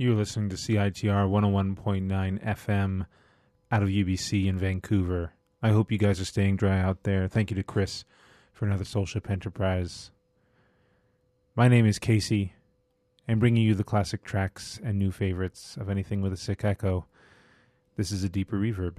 You're listening to CITR 101.9 FM out of UBC in Vancouver. I hope you guys are staying dry out there. Thank you to Chris for another Soulship Enterprise. My name is Casey. I'm bringing you the classic tracks and new favorites of anything with a sick echo. This is a deeper reverb.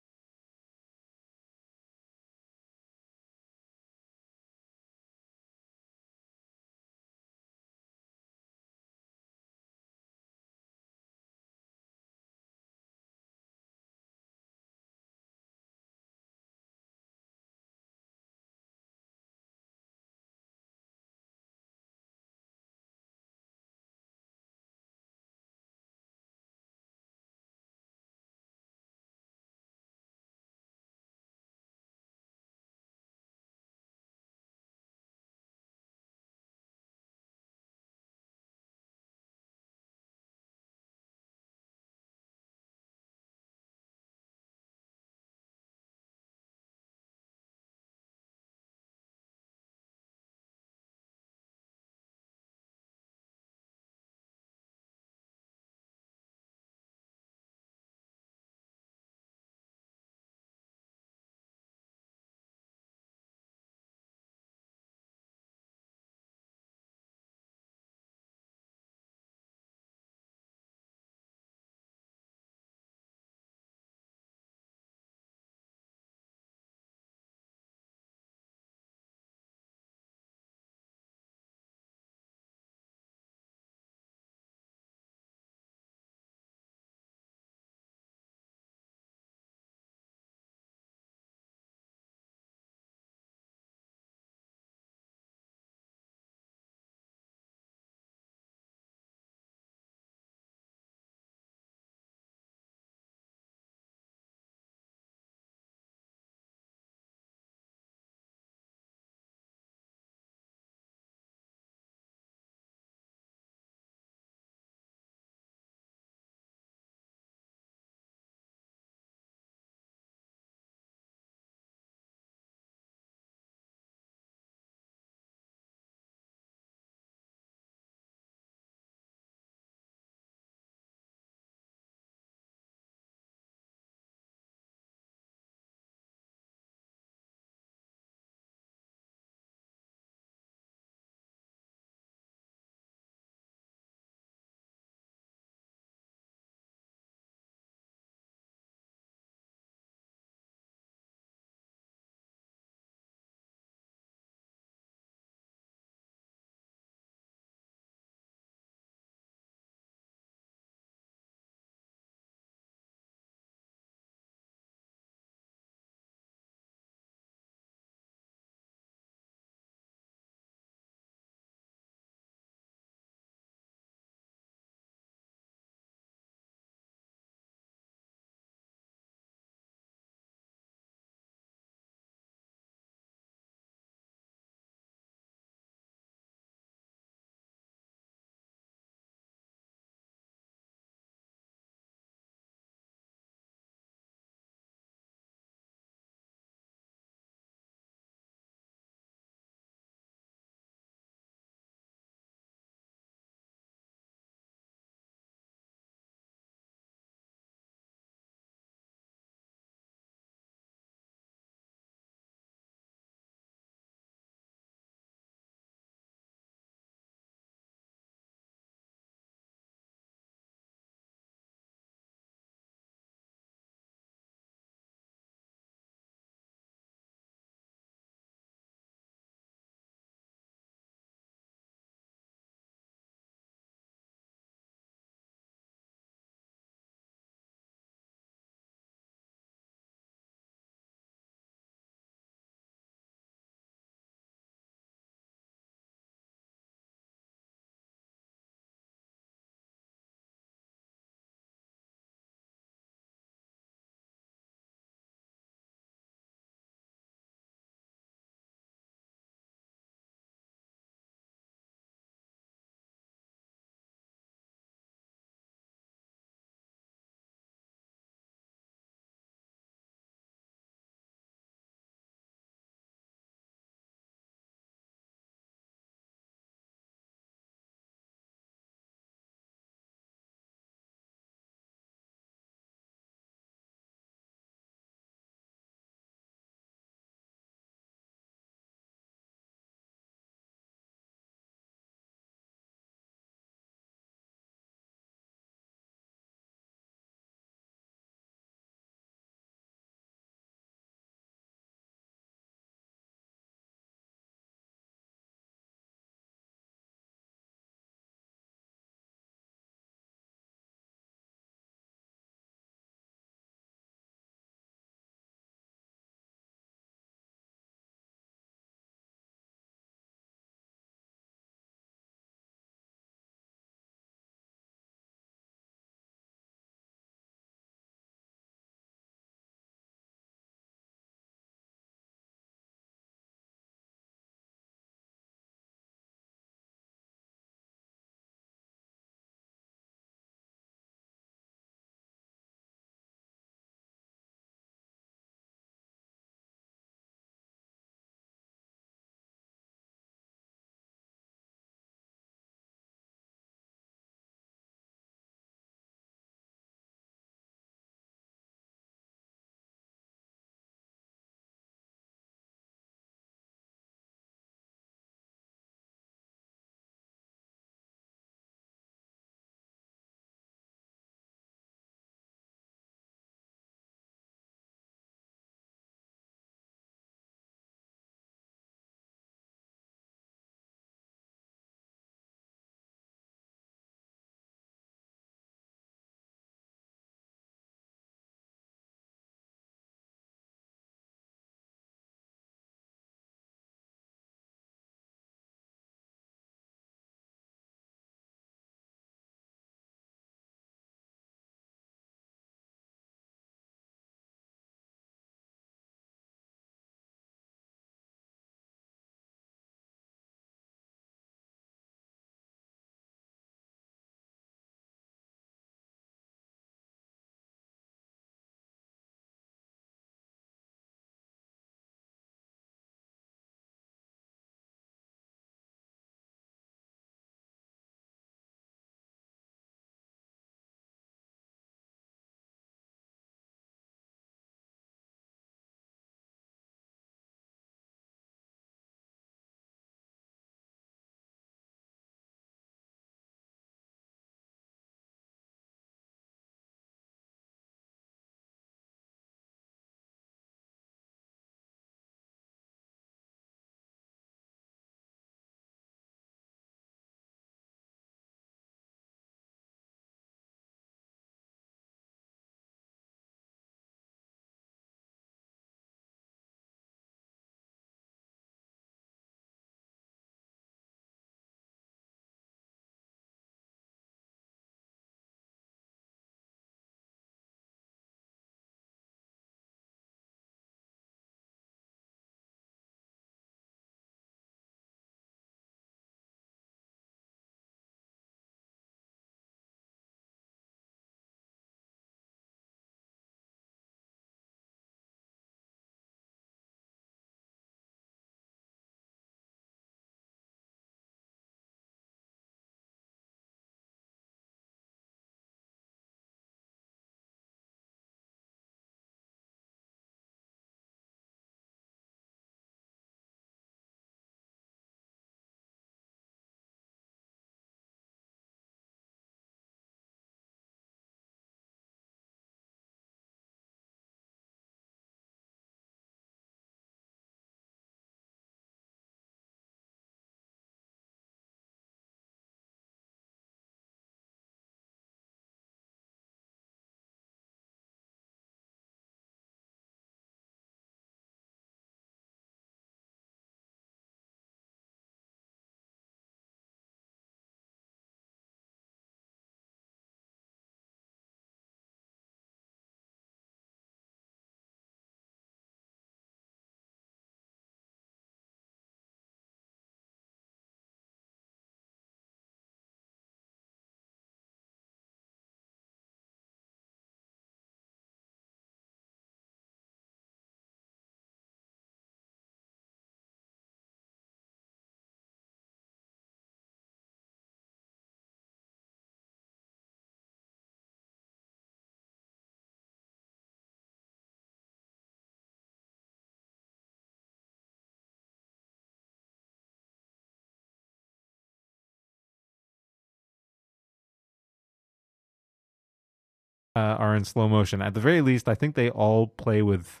uh, are in slow motion. At the very least, I think they all play with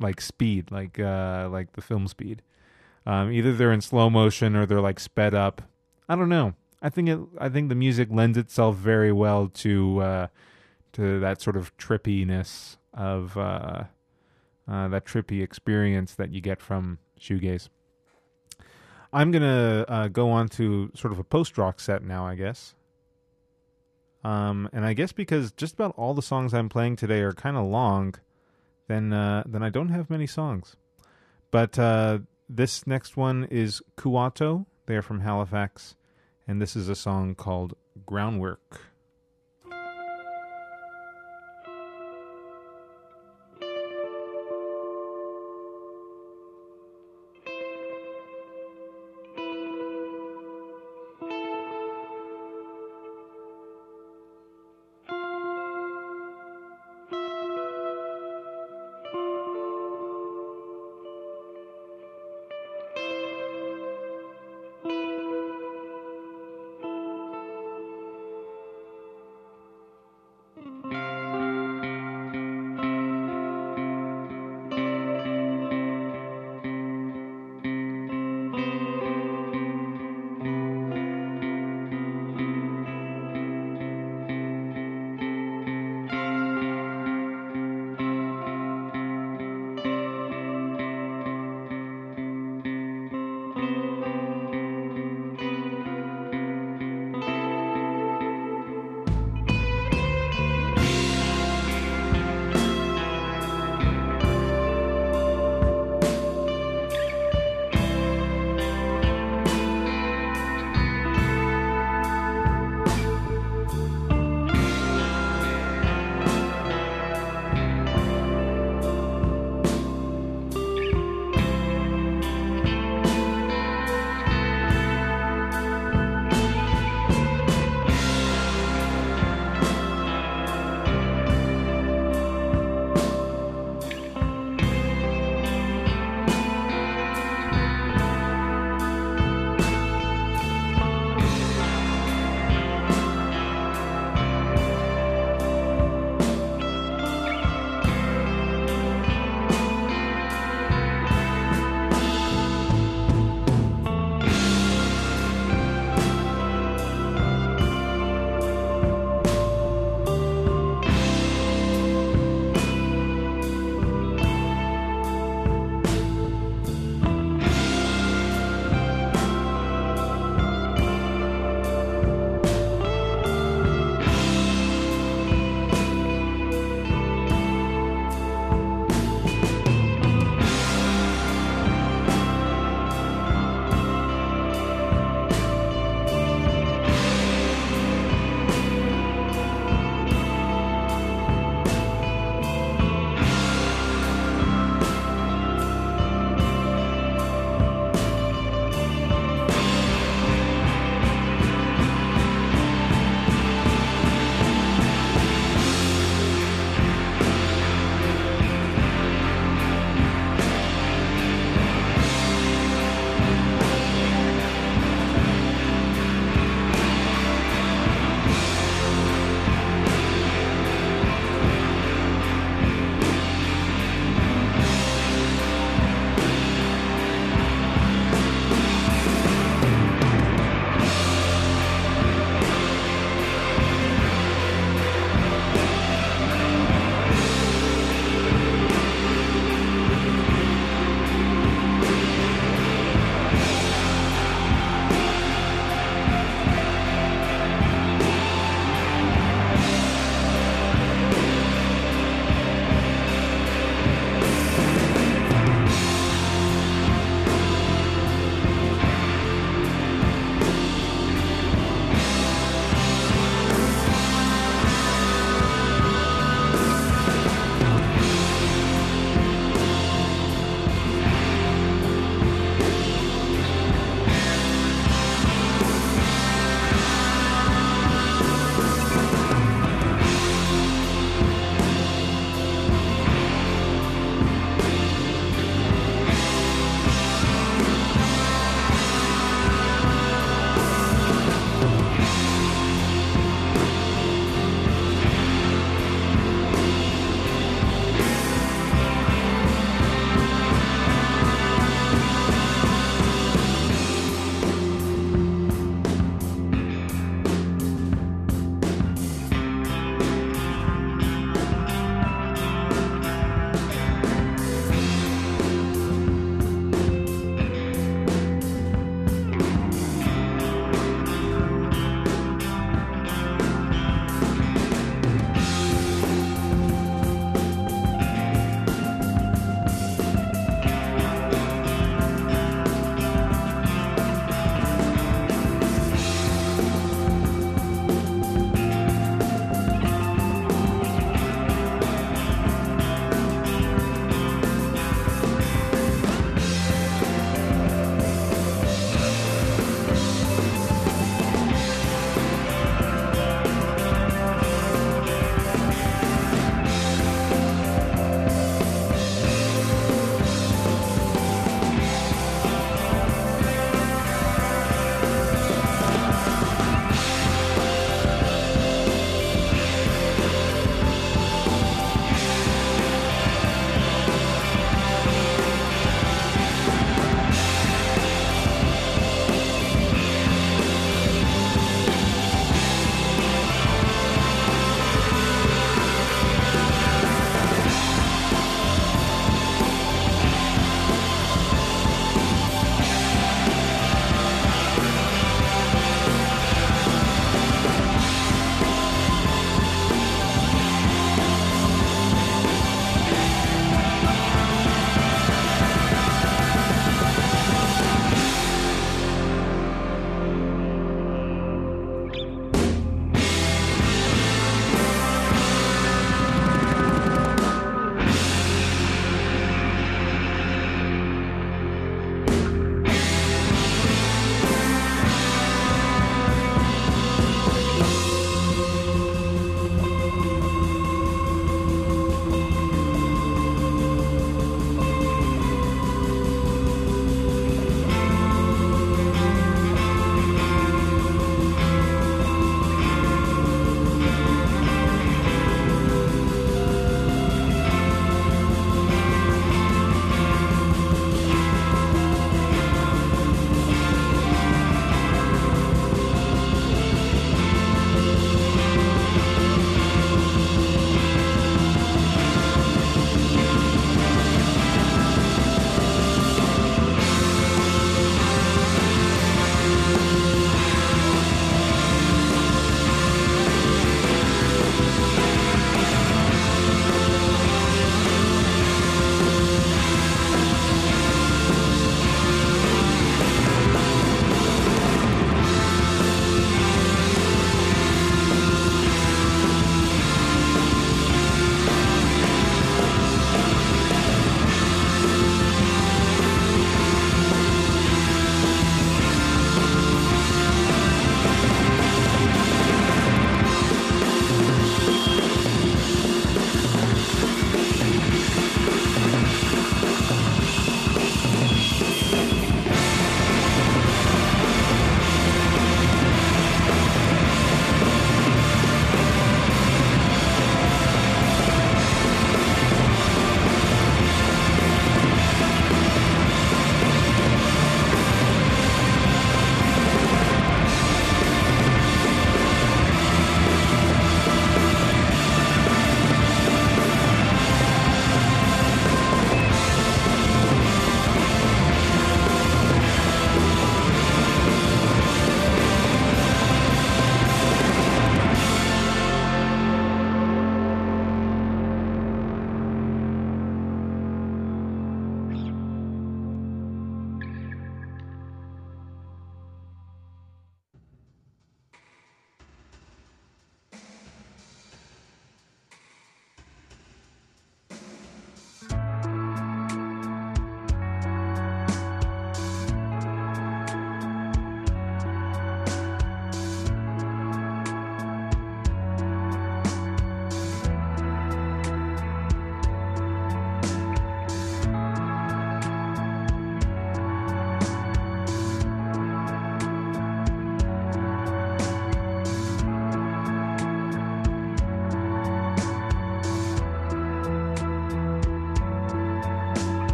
like speed, like uh, like the film speed. Um, either they're in slow motion or they're like sped up. I don't know. I think it. I think the music lends itself very well to uh, to that sort of trippiness of uh, uh, that trippy experience that you get from shoegaze. I'm gonna uh, go on to sort of a post rock set now, I guess. Um, and I guess because just about all the songs I'm playing today are kind of long, then uh, then I don't have many songs. But uh, this next one is Kuato. They're from Halifax, and this is a song called Groundwork.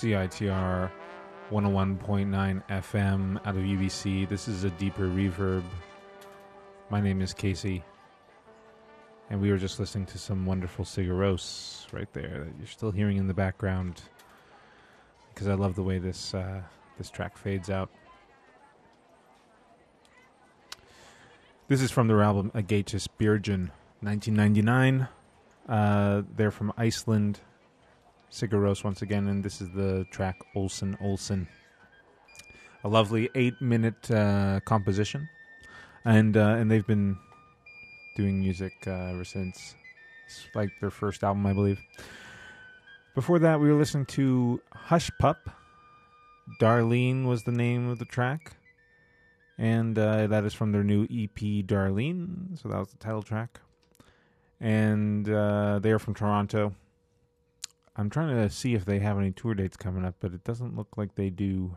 CITR 101.9 FM out of UBC. This is a deeper reverb. My name is Casey. And we were just listening to some wonderful Sigur Rós right there that you're still hearing in the background because I love the way this uh, this track fades out. This is from their album Ágætis Byrjun, 1999. Uh, they're from Iceland. Sigur Rós once again, and this is the track Olsen Olsen. A lovely eight-minute uh, composition, and uh, and they've been doing music uh, ever since. It's like their first album, I believe. Before that, we were listening to Hush Pup. Darlene was the name of the track and uh, that is from their new EP, Darlene. So that was the title track, and uh, they are from Toronto. I'm trying to see if they have any tour dates coming up, but it doesn't look like they do.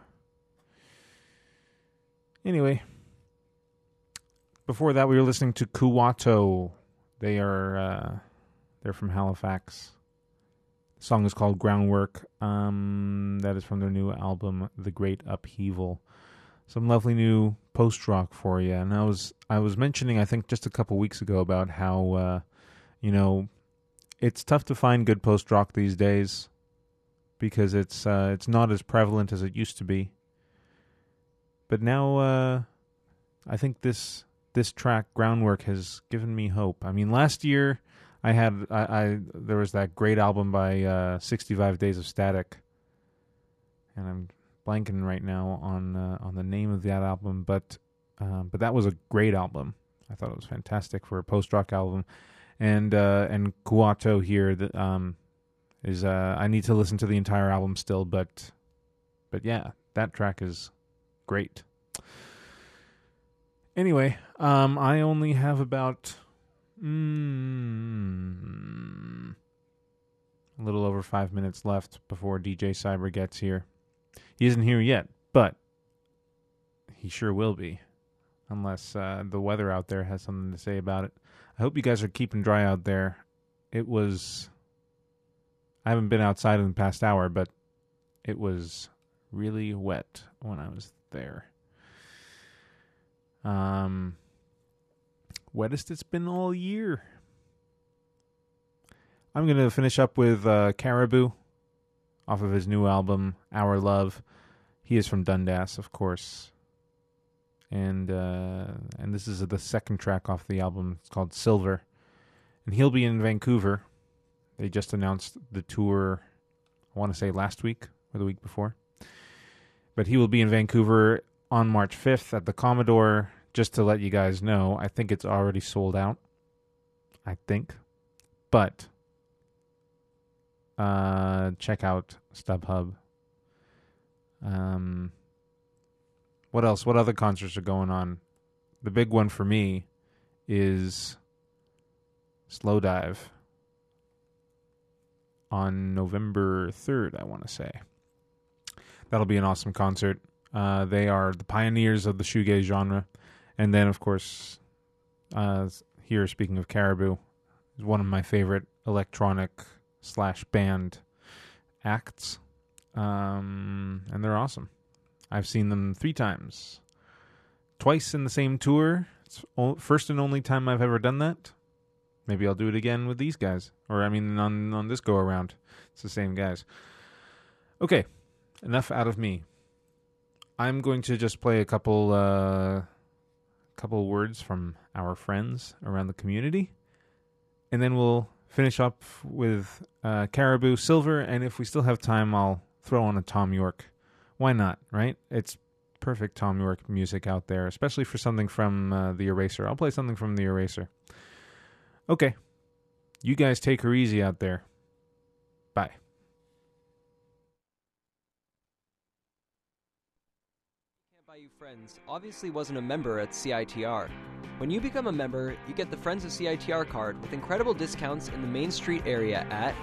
Anyway, before that, we were listening to Kuato. They are uh, they're from Halifax. The song is called Groundwork. Um, that is from their new album, The Great Upheaval some lovely new post rock for you. And I was I was mentioning I think just a couple weeks ago about how uh, you know it's tough to find good post rock these days because it's uh, it's not as prevalent as it used to be. But now uh, I think this this track groundwork has given me hope. I mean, last year I had I, I there was that great album by uh, 65 Days of Static, and I'm blanking right now on uh, on the name of that album, but um, but that was a great album. I thought it was fantastic for a post rock album, and uh, and Kuato here that um, is uh, I need to listen to the entire album still, but but yeah, that track is great. Anyway, um, I only have about mm, a little over five minutes left before DJ Cyber gets here. He isn't here yet, but he sure will be, unless uh, the weather out there has something to say about it. I hope you guys are keeping dry out there. It was. I haven't been outside in the past hour, but it was really wet when I was there. Um, wettest it's been all year. I'm going to finish up with uh, Caribou off of his new album, Our Love. He is from Dundas, of course. And uh, and this is the second track off the album. It's called Silver. And he'll be in Vancouver. They just announced the tour, I want to say last week or the week before. But he will be in Vancouver on March 5th at the Commodore. Just to let you guys know, I think it's already sold out. I think. But uh, check out StubHub. Um, what else? What other concerts are going on? The big one for me is Slowdive on November 3rd, I want to say. That'll be an awesome concert. Uh, they are the pioneers of the shoegaze genre. And then, of course, uh, here, speaking of Caribou, is one of my favorite electronic slash band acts, um, and they're awesome. I've seen them three times, twice in the same tour. It's first and only time I've ever done that. Maybe I'll do it again with these guys, or I mean, on on this go around. It's the same guys. Okay, enough out of me. I'm going to just play a couple uh, couple words from our friends around the community, and then we'll finish up with uh, Caribou Silver, and if we still have time, I'll throw on a Thom Yorke. Why not, right? It's perfect Thom Yorke music out there, especially for something from uh, The Eraser. I'll play something from The Eraser. Okay. You guys take her easy out there. Bye. Can't Buy You Friends obviously wasn't a member at CITR. When you become a member, you get the Friends of CITR card with incredible discounts in the Main Street area at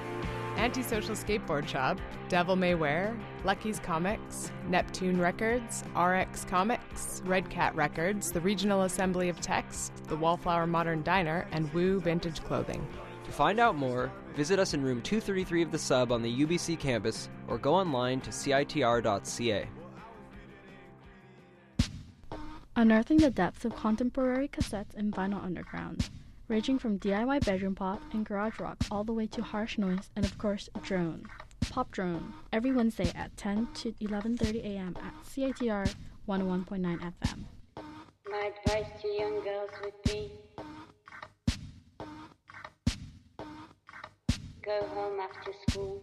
Antisocial Skateboard Shop, Devil May Wear, Lucky's Comics, Neptune Records, RX Comics, Red Cat Records, the Regional Assembly of Text, the Wallflower Modern Diner, and Woo Vintage Clothing. To find out more, visit us in room 233 of the sub on the UBC campus or go online to citr.ca. Unearthing the depths of contemporary cassettes and vinyl underground, ranging from DIY bedroom pop and garage rock all the way to harsh noise and of course drone. Pop Drone every Wednesday at 10 to 11:30 a.m. at CITR 101.9 FM. My advice to young girls would be go home after school.